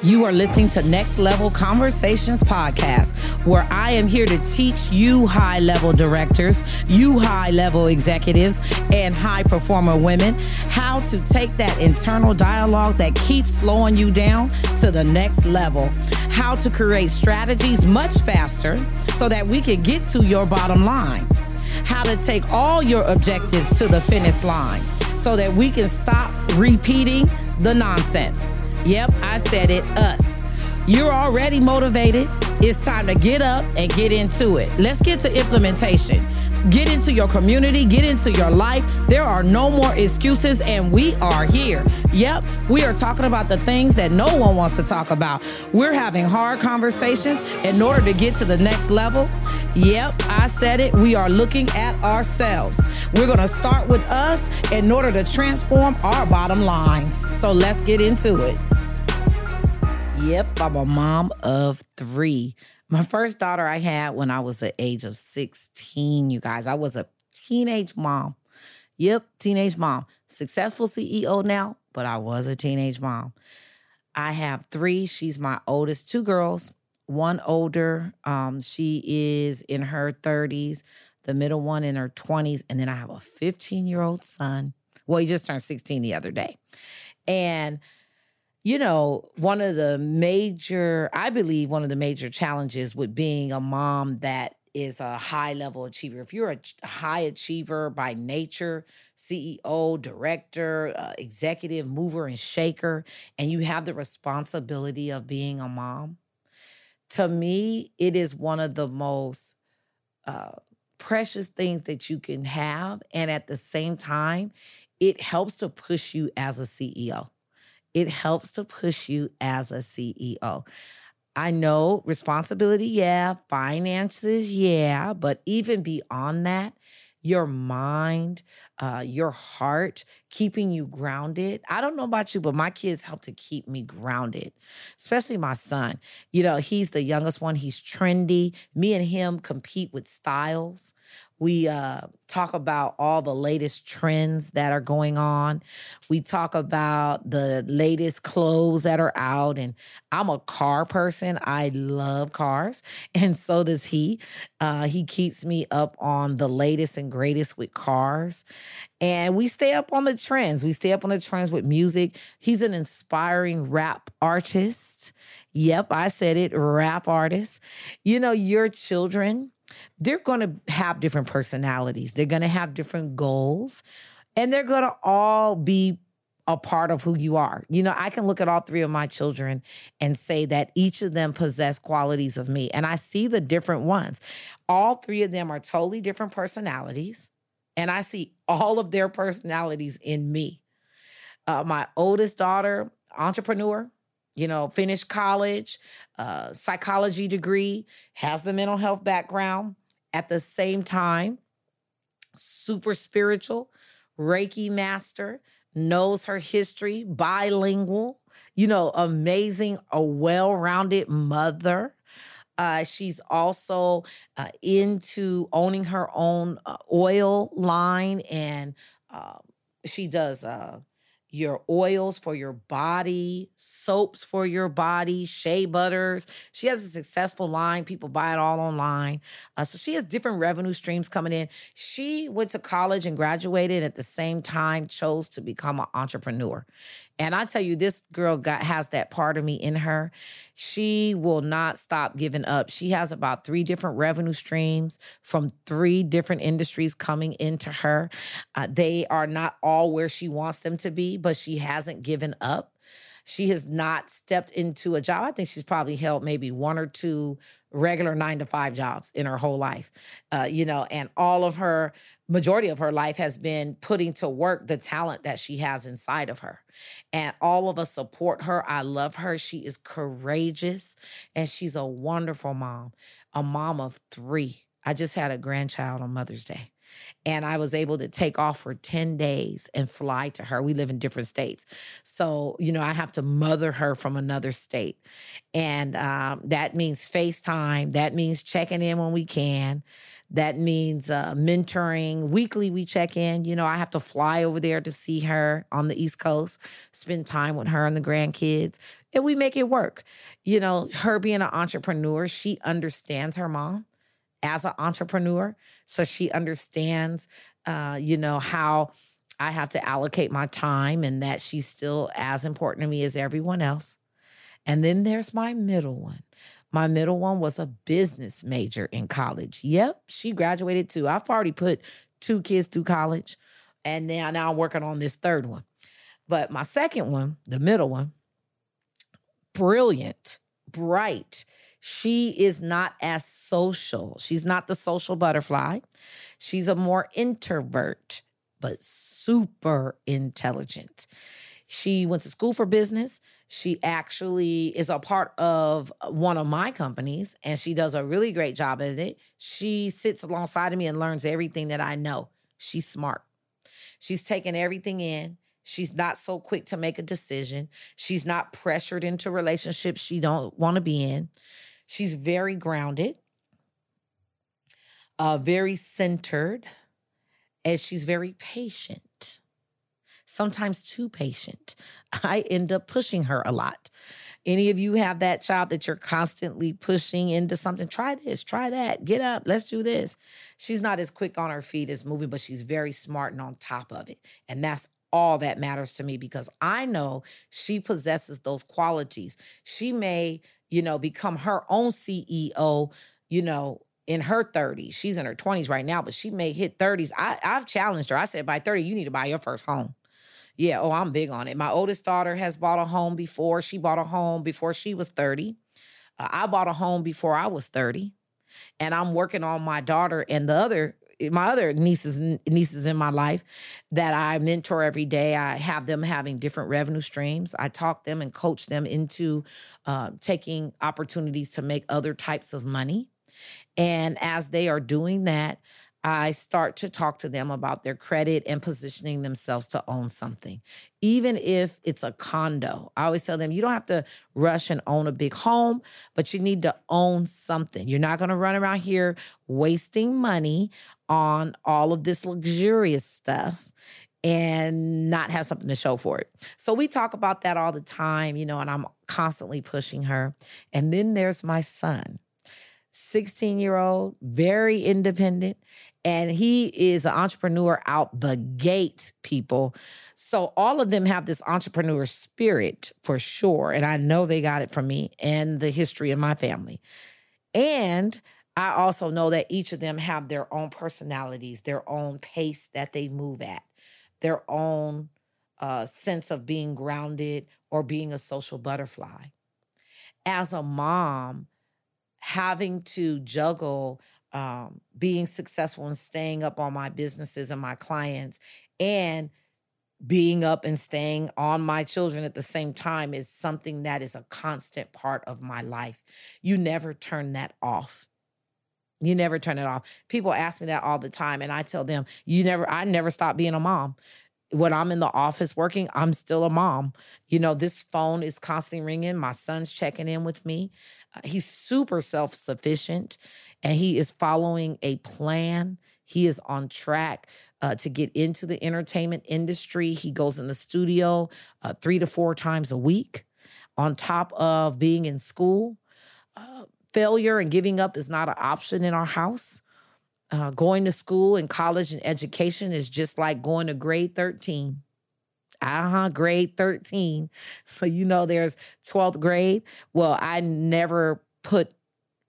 You are listening to Next Level Conversations podcast, where I am here to teach you high level directors, you high level executives, and high performer women how to take that internal dialogue that keeps slowing you down to the next level, how to create strategies much faster so that we can get to your bottom line, how to take all your objectives to the finish line so that we can stop repeating the nonsense. Yep, I said it, us. You're already motivated. It's time to get up and get into it. Let's get to implementation. Get into your community, get into your life. There are no more excuses, and we are here. Yep, we are talking about the things that no one wants to talk about. We're having hard conversations in order to get to the next level. Yep, I said it. We are looking at ourselves. We're going to start with us in order to transform our bottom lines. So let's get into it. Yep, I'm a mom of three. My first daughter I had when I was the age of 16, you guys. I was a teenage mom. Yep, teenage mom. Successful CEO now, but I was a teenage mom. I have three. She's my oldest, two girls, one older. Um, she is in her 30s, the middle one in her 20s, and then I have a 15 year old son. Well, he just turned 16 the other day. And you know, one of the major, I believe, one of the major challenges with being a mom that is a high level achiever. If you're a high achiever by nature, CEO, director, uh, executive, mover, and shaker, and you have the responsibility of being a mom, to me, it is one of the most uh, precious things that you can have. And at the same time, it helps to push you as a CEO it helps to push you as a CEO. I know responsibility, yeah, finances, yeah, but even beyond that, your mind, uh, your heart, keeping you grounded. I don't know about you, but my kids help to keep me grounded, especially my son. You know, he's the youngest one, he's trendy. Me and him compete with styles. We uh, talk about all the latest trends that are going on. We talk about the latest clothes that are out. And I'm a car person. I love cars. And so does he. Uh, he keeps me up on the latest and greatest with cars. And we stay up on the trends. We stay up on the trends with music. He's an inspiring rap artist. Yep, I said it, rap artist. You know, your children they're going to have different personalities. They're going to have different goals, and they're going to all be a part of who you are. You know, I can look at all three of my children and say that each of them possess qualities of me, and I see the different ones. All three of them are totally different personalities, and I see all of their personalities in me. Uh, my oldest daughter, entrepreneur, you know, finished college, uh, psychology degree, has the mental health background. At the same time, super spiritual, Reiki master, knows her history, bilingual, you know, amazing, a well rounded mother. Uh, she's also uh, into owning her own uh, oil line and uh, she does uh, your oils for your body, soaps for your body, shea butters. She has a successful line. People buy it all online. Uh, so she has different revenue streams coming in. She went to college and graduated at the same time, chose to become an entrepreneur. And I tell you, this girl got has that part of me in her. She will not stop giving up. She has about three different revenue streams from three different industries coming into her. Uh, they are not all where she wants them to be, but she hasn't given up. She has not stepped into a job. I think she's probably held maybe one or two regular nine to five jobs in her whole life, uh, you know, and all of her majority of her life has been putting to work the talent that she has inside of her. And all of us support her. I love her. She is courageous and she's a wonderful mom, a mom of three. I just had a grandchild on Mother's Day. And I was able to take off for 10 days and fly to her. We live in different states. So, you know, I have to mother her from another state. And um, that means FaceTime. That means checking in when we can. That means uh, mentoring. Weekly, we check in. You know, I have to fly over there to see her on the East Coast, spend time with her and the grandkids. and we make it work. You know, her being an entrepreneur, she understands her mom as an entrepreneur. So she understands, uh, you know, how I have to allocate my time and that she's still as important to me as everyone else. And then there's my middle one. My middle one was a business major in college. Yep, she graduated too. I've already put two kids through college, and now, now I'm working on this third one. But my second one, the middle one, brilliant, bright. She is not as social. She's not the social butterfly. She's a more introvert, but super intelligent. She went to school for business. She actually is a part of one of my companies and she does a really great job of it. She sits alongside of me and learns everything that I know. She's smart. She's taken everything in. She's not so quick to make a decision. She's not pressured into relationships she don't want to be in. She's very grounded, uh, very centered, and she's very patient. Sometimes too patient. I end up pushing her a lot. Any of you have that child that you're constantly pushing into something? Try this, try that, get up, let's do this. She's not as quick on her feet as moving, but she's very smart and on top of it. And that's all that matters to me because I know she possesses those qualities. She may, you know, become her own CEO, you know, in her 30s. She's in her 20s right now, but she may hit 30s. I, I've challenged her. I said, by 30, you need to buy your first home. Yeah, oh, I'm big on it. My oldest daughter has bought a home before. She bought a home before she was 30. Uh, I bought a home before I was 30. And I'm working on my daughter and the other my other nieces nieces in my life that I mentor every day. I have them having different revenue streams. I talk them and coach them into uh, taking opportunities to make other types of money. And as they are doing that, I start to talk to them about their credit and positioning themselves to own something, even if it's a condo. I always tell them you don't have to rush and own a big home, but you need to own something. You're not going to run around here wasting money on all of this luxurious stuff and not have something to show for it. So we talk about that all the time, you know, and I'm constantly pushing her. And then there's my son. 16 year old, very independent and he is an entrepreneur out the gate, people. So all of them have this entrepreneur spirit for sure. And I know they got it from me and the history of my family. And I also know that each of them have their own personalities, their own pace that they move at, their own uh, sense of being grounded or being a social butterfly. As a mom, having to juggle um, being successful and staying up on my businesses and my clients and being up and staying on my children at the same time is something that is a constant part of my life. You never turn that off. You never turn it off. People ask me that all the time and I tell them, you never I never stop being a mom when I'm in the office working, I'm still a mom. You know, this phone is constantly ringing. My son's checking in with me. Uh, he's super self sufficient and he is following a plan. He is on track uh, to get into the entertainment industry. He goes in the studio uh, three to four times a week, on top of being in school. Uh, failure and giving up is not an option in our house. Uh, going to school and college and education is just like going to grade 13. Uh huh, grade 13. So, you know, there's 12th grade. Well, I never put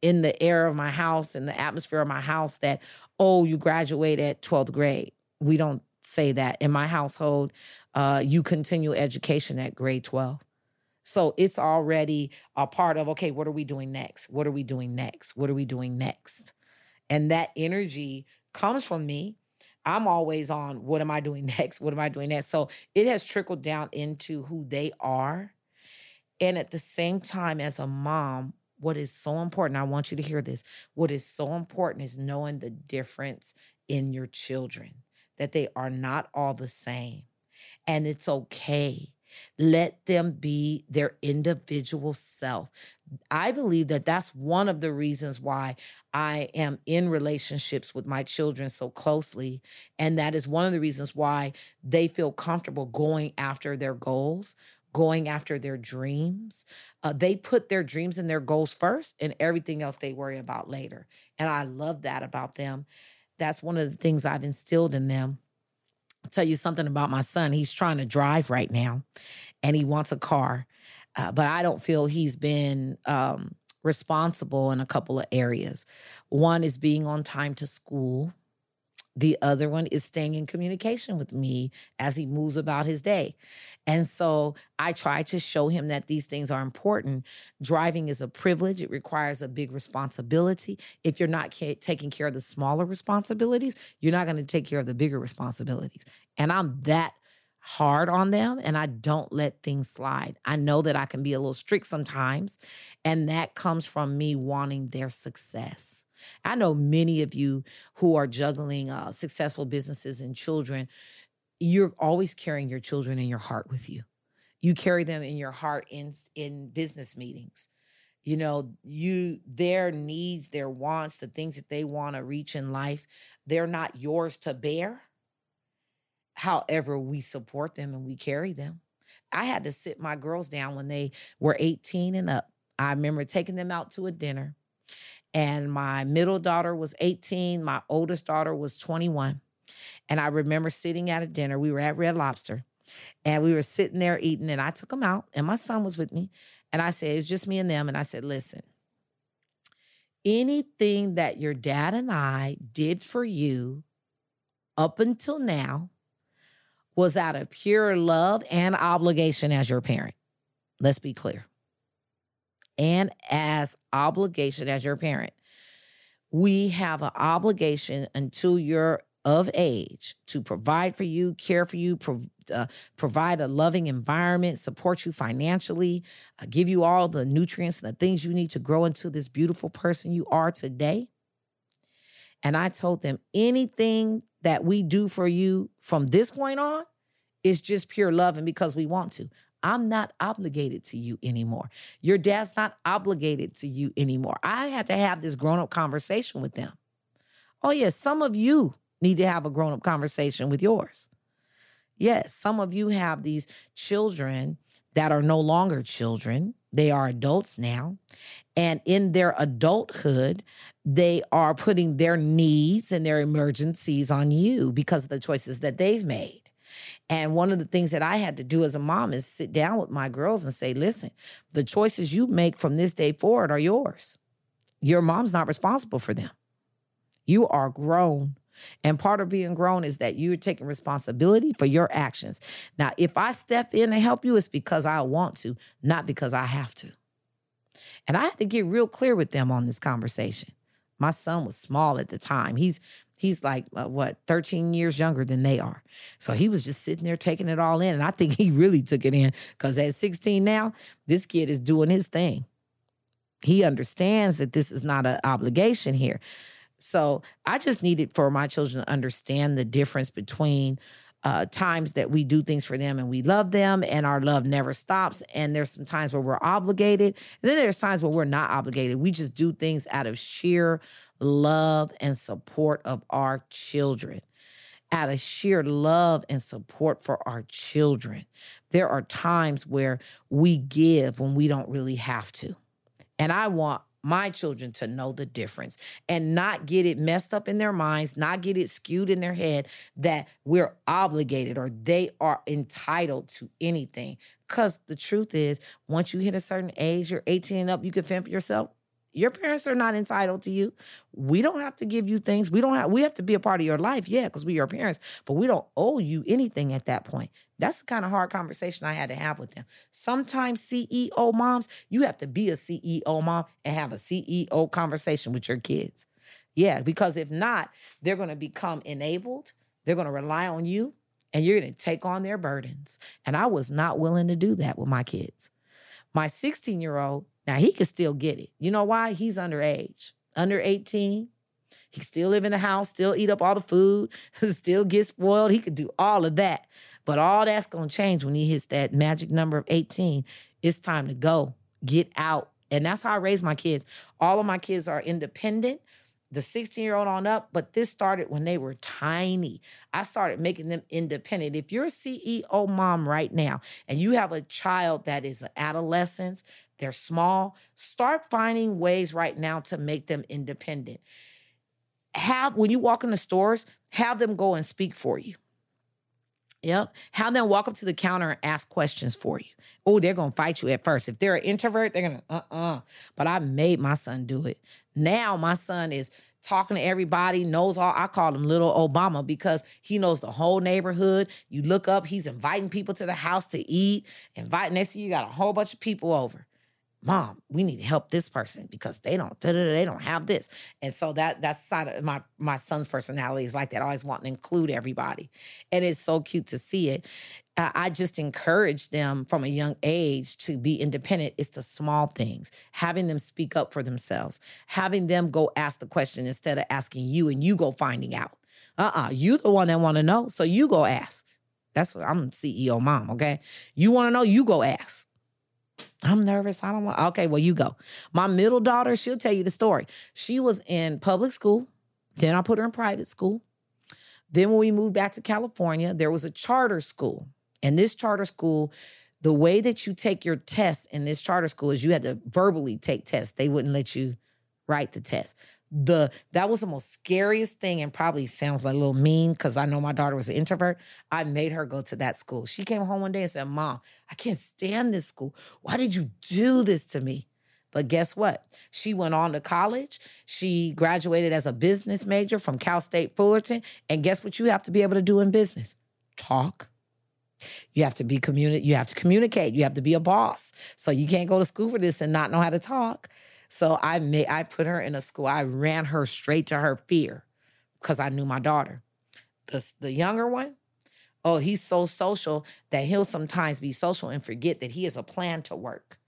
in the air of my house and the atmosphere of my house that, oh, you graduate at 12th grade. We don't say that. In my household, uh, you continue education at grade 12. So it's already a part of, okay, what are we doing next? What are we doing next? What are we doing next? And that energy comes from me. I'm always on, what am I doing next? What am I doing next? So it has trickled down into who they are. And at the same time, as a mom, what is so important, I want you to hear this. What is so important is knowing the difference in your children, that they are not all the same. And it's okay. Let them be their individual self. I believe that that's one of the reasons why I am in relationships with my children so closely. And that is one of the reasons why they feel comfortable going after their goals going after their dreams. Uh, they put their dreams and their goals first, and everything else they worry about later. And I love that about them. That's one of the things I've instilled in them. I'll tell you something about my son. He's trying to drive right now, and he wants a car, uh, but I don't feel he's been um, responsible in a couple of areas. One is being on time to school. The other one is staying in communication with me as he moves about his day. And so I try to show him that these things are important. Driving is a privilege, it requires a big responsibility. If you're not ca- taking care of the smaller responsibilities, you're not going to take care of the bigger responsibilities. And I'm that hard on them and I don't let things slide. I know that I can be a little strict sometimes, and that comes from me wanting their success. I know many of you who are juggling uh, successful businesses and children, you're always carrying your children in your heart with you. You carry them in your heart in in business meetings. You know, you their needs, their wants, the things that they want to reach in life, they're not yours to bear. However, we support them and we carry them. I had to sit my girls down when they were 18 and up. I remember taking them out to a dinner and my middle daughter was 18, my oldest daughter was 21. And I remember sitting at a dinner, we were at Red Lobster, and we were sitting there eating, and I took them out, and my son was with me. And I said, It's just me and them. And I said, Listen, anything that your dad and I did for you up until now was out of pure love and obligation as your parent. Let's be clear and as obligation as your parent. We have an obligation until you're of age to provide for you, care for you, uh, provide a loving environment, support you financially, uh, give you all the nutrients and the things you need to grow into this beautiful person you are today. And I told them anything that we do for you from this point on is just pure love and because we want to. I'm not obligated to you anymore. Your dad's not obligated to you anymore. I have to have this grown up conversation with them. Oh, yes, some of you need to have a grown up conversation with yours. Yes, some of you have these children that are no longer children. They are adults now. And in their adulthood, they are putting their needs and their emergencies on you because of the choices that they've made. And one of the things that I had to do as a mom is sit down with my girls and say, listen, the choices you make from this day forward are yours. Your mom's not responsible for them. You are grown. And part of being grown is that you're taking responsibility for your actions. Now, if I step in and help you, it's because I want to, not because I have to. And I had to get real clear with them on this conversation. My son was small at the time. He's He's like, uh, what, 13 years younger than they are. So he was just sitting there taking it all in. And I think he really took it in because at 16 now, this kid is doing his thing. He understands that this is not an obligation here. So I just needed for my children to understand the difference between uh, times that we do things for them and we love them and our love never stops. And there's some times where we're obligated. And then there's times where we're not obligated. We just do things out of sheer love and support of our children. Out of sheer love and support for our children. There are times where we give when we don't really have to. And I want my children to know the difference and not get it messed up in their minds, not get it skewed in their head that we're obligated or they are entitled to anything. Because the truth is, once you hit a certain age, you're 18 and up, you can fend for yourself. Your parents are not entitled to you. We don't have to give you things. We don't have we have to be a part of your life, yeah, because we're your parents, but we don't owe you anything at that point. That's the kind of hard conversation I had to have with them. Sometimes CEO moms, you have to be a CEO mom and have a CEO conversation with your kids. Yeah, because if not, they're going to become enabled. They're going to rely on you and you're going to take on their burdens. And I was not willing to do that with my kids. My 16 year old now he could still get it. You know why? He's underage, under 18. He still live in the house, still eat up all the food, still get spoiled. He could do all of that. But all that's gonna change when he hits that magic number of 18. It's time to go, get out. And that's how I raise my kids. All of my kids are independent. the 16 year old on up, but this started when they were tiny. I started making them independent. If you're a CEO mom right now and you have a child that is an adolescent, they're small, start finding ways right now to make them independent. Have, when you walk in the stores, have them go and speak for you. Yep. Have them walk up to the counter and ask questions for you. Oh, they're to fight you at first. If they're an introvert, they're uh uh-uh. uh. But I made my son do it. Now my son is talking to everybody, knows all. I call him little Obama because he knows the whole neighborhood. You look up, he's inviting people to the house to eat, inviting next to you, got a whole bunch of people over mom we need to help this person because they don't they don't have this. And so that that's side of my my son's personality is like that always wanting to include everybody. And it's so cute to see it. I just encourage them from a young age to be independent. It's the small things having them speak up for themselves having them go ask the question instead of asking you and you go finding out. Uh-uh you the one that want to know so you go ask. That's what i'm ceo mom okay? You want to know you go ask I'm nervous. I don't want. Okay, well, you go. My middle daughter, she'll tell you the story. She was in public school. Then I put her in private school. Then when we moved back to California, there was a charter school. And this charter school, the way that you take your tests in this charter school is you had to verbally take tests. They wouldn't let you write the test the that was the most scariest thing and probably sounds like a little mean because I know my daughter was an introvert. I made her go to that school. She came home one day and said, Mom, I can't stand this school. Why did you do this to me? But guess what? She went on to college. She graduated as a business major from Cal State Fullerton. And guess what you have to be able to do in business? Talk. You have to be communi- you have to communicate. You have to be a boss. So you can't go to school for this and not know how to talk. So I made I put her in a school. I ran her straight to her fear because I knew my daughter. The the younger one, oh, he's so social that he'll sometimes be social and forget that he has a plan to work.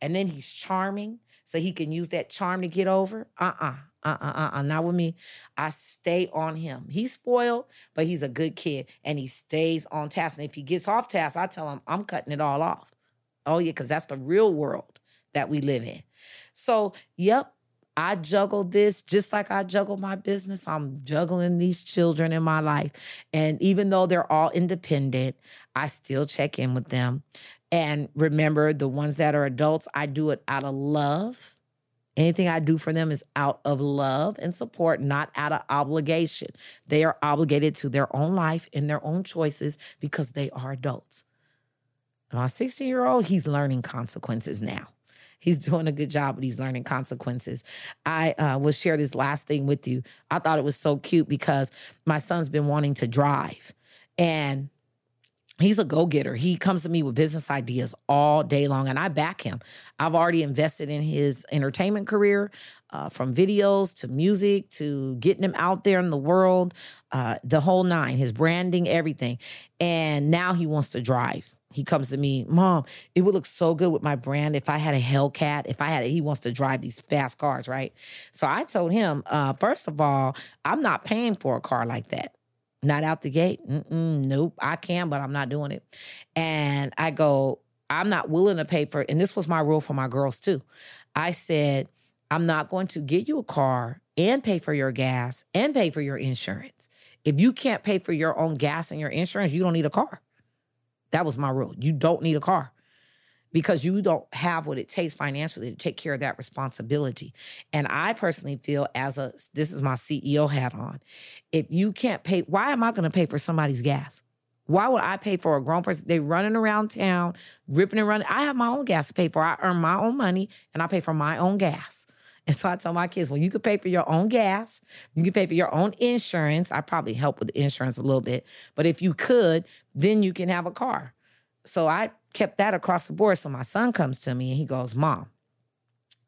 And then he's charming, so he can use that charm to get over. Uh-uh. Uh-uh, uh-uh, not with me. I stay on him. He's spoiled, but he's a good kid and he stays on task. And if he gets off task, I tell him I'm cutting it all off. Oh, yeah, because that's the real world that we live in. So, yep, I juggle this just like I juggle my business. I'm juggling these children in my life. And even though they're all independent, I still check in with them. And remember, the ones that are adults, I do it out of love. Anything I do for them is out of love and support, not out of obligation. They are obligated to their own life and their own choices because they are adults. My 16 year old, he's learning consequences now he's doing a good job, but he's learning consequences. I uh, will share this last thing with you. I thought it was so cute because my son's been wanting to drive, and he's a go-getter. He comes to me with business ideas all day long and I back him. I've already invested in his entertainment career, uh, from videos to music to getting him out there in the world, uh, the whole nine, his branding, everything. And now he wants to drive he comes to me, Mom, it would look so good with my brand if I had a Hellcat. If I had it, he wants to drive these fast cars, right? So I told him, uh, first of all, I'm not paying for a car like that. Not out the gate. Mm-mm, nope, I can, but I'm not doing it. And I go, I'm not willing to pay for it. And this was my rule for my girls too. I said, I'm not going to get you a car and pay for your gas and pay for your insurance. If you can't pay for your own gas and your insurance, you don't need a car. That was my rule. You don't need a car because you don't have what it takes financially to take care of that responsibility. And I personally feel as a this is my CEO hat on. If you can't pay, why am I going to pay for somebody's gas? Why would I pay for a grown person? They running around town, ripping and running. I have my own gas to pay for. I earn my own money and I pay for my own gas. And so I told my kids, well, you could pay for your own gas, you can pay for your own insurance. I probably help with the insurance a little bit, but if you could, then you can have a car. So I kept that across the board. So my son comes to me and he goes, Mom,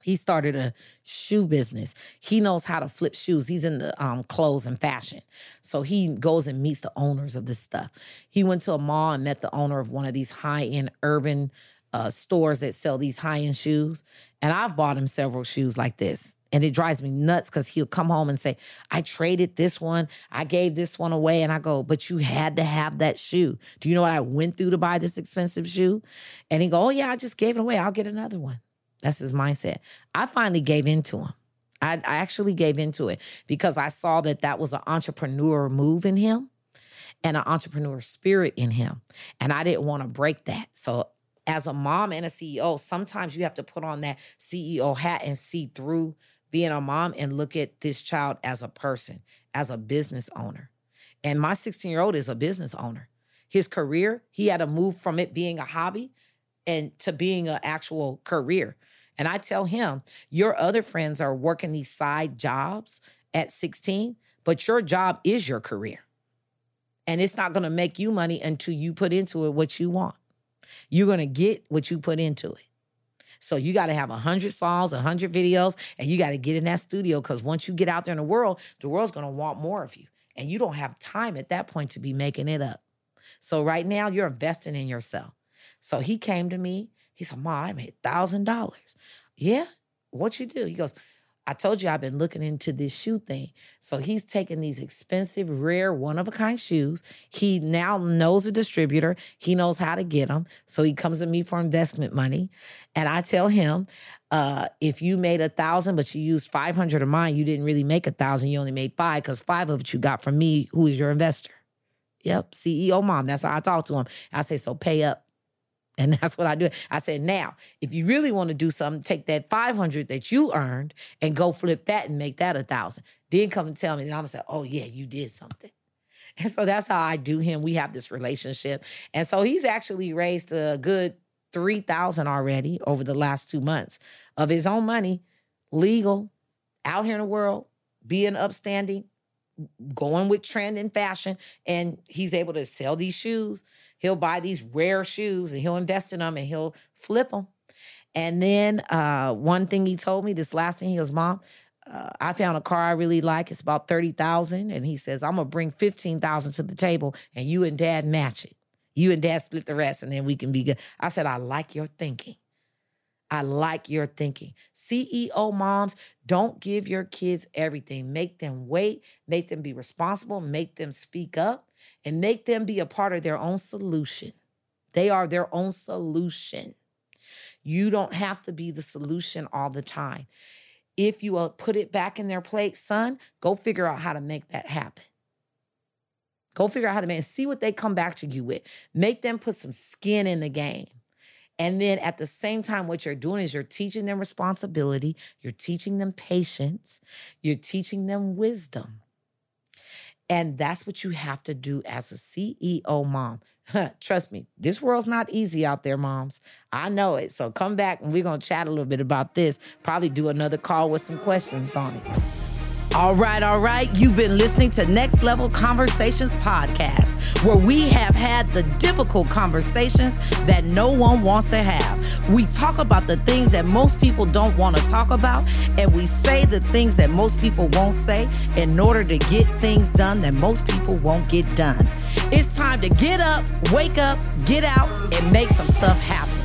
he started a shoe business. He knows how to flip shoes. He's in the um, clothes and fashion. So he goes and meets the owners of this stuff. He went to a mall and met the owner of one of these high end urban uh, stores that sell these high end shoes. And I've bought him several shoes like this. And it drives me nuts because he'll come home and say, I traded this one, I gave this one away. And I go, But you had to have that shoe. Do you know what I went through to buy this expensive shoe? And he go, Oh, yeah, I just gave it away. I'll get another one. That's his mindset. I finally gave in to him. I, I actually gave into it because I saw that that was an entrepreneur move in him and an entrepreneur spirit in him. And I didn't want to break that. So, as a mom and a CEO, sometimes you have to put on that CEO hat and see through being a mom and look at this child as a person, as a business owner. And my 16 year old is a business owner. His career, he had to move from it being a hobby and to being an actual career. And I tell him, your other friends are working these side jobs at 16, but your job is your career. And it's not going to make you money until you put into it what you want. You're going to get what you put into it. So you got to have 100 songs, 100 videos, and you got to get in that studio because once you get out there in the world, the world's going to want more of you. And you don't have time at that point to be making it up. So right now, you're investing in yourself. So he came to me. He said, Ma, I made $1,000. Yeah? What you do? He goes, I told you I've been looking into this shoe thing. So he's taking these expensive, rare, one of a kind shoes. He now knows a distributor. He knows how to get them. So he comes to me for investment money. And I tell him, uh, if you made a thousand, but you used 500 of mine, you didn't really make a thousand. You only made five because five of it you got from me, who is your investor. Yep, CEO mom. That's how I talk to him. I say, so pay up. And that's what I do. I said, now, if you really want to do something, take that 500 that you earned and go flip that and make that a thousand. Then come and tell me, and I'm gonna say, oh yeah, you did something. And so that's how I do him. We have this relationship. And so he's actually raised a good 3,000 already over the last two months of his own money, legal, out here in the world, being upstanding, going with trend and fashion. And he's able to sell these shoes he'll buy these rare shoes and he'll invest in them and he'll flip them. And then uh, one thing he told me, this last thing, he goes, Mom, uh, I found a car I really like. It's about 30,000. And he says, I'm to bring 15,000 to the table and you and dad match it. You and dad split the rest and then we can be good. I said, I like your thinking. I like your thinking. CEO moms, don't give your kids everything. Make them wait, make them be responsible, make them speak up, and make them be a part of their own solution. They are their own solution. You don't have to be the solution all the time. If you will put it back in their plate, son, go figure out how to make that happen. Go figure out how to make and see what they come back to you with. Make them put some skin in the game. And then at the same time, what you're doing is you're teaching them responsibility, you're teaching them patience, you're teaching them wisdom. And that's what you have to do as a CEO mom. Trust me, this world's not easy out there, moms. I know it. So come back and we're going to chat a little bit about this. Probably do another call with some questions on it. All right, all right. You've been listening to Next Level Conversations podcast where we have had the difficult conversations that no one wants to have. We talk about the things that most people don't want to talk about, and we say the things that most people won't say in order to get things done that most people won't get done. It's time to get up, wake up, get out, and make some stuff happen.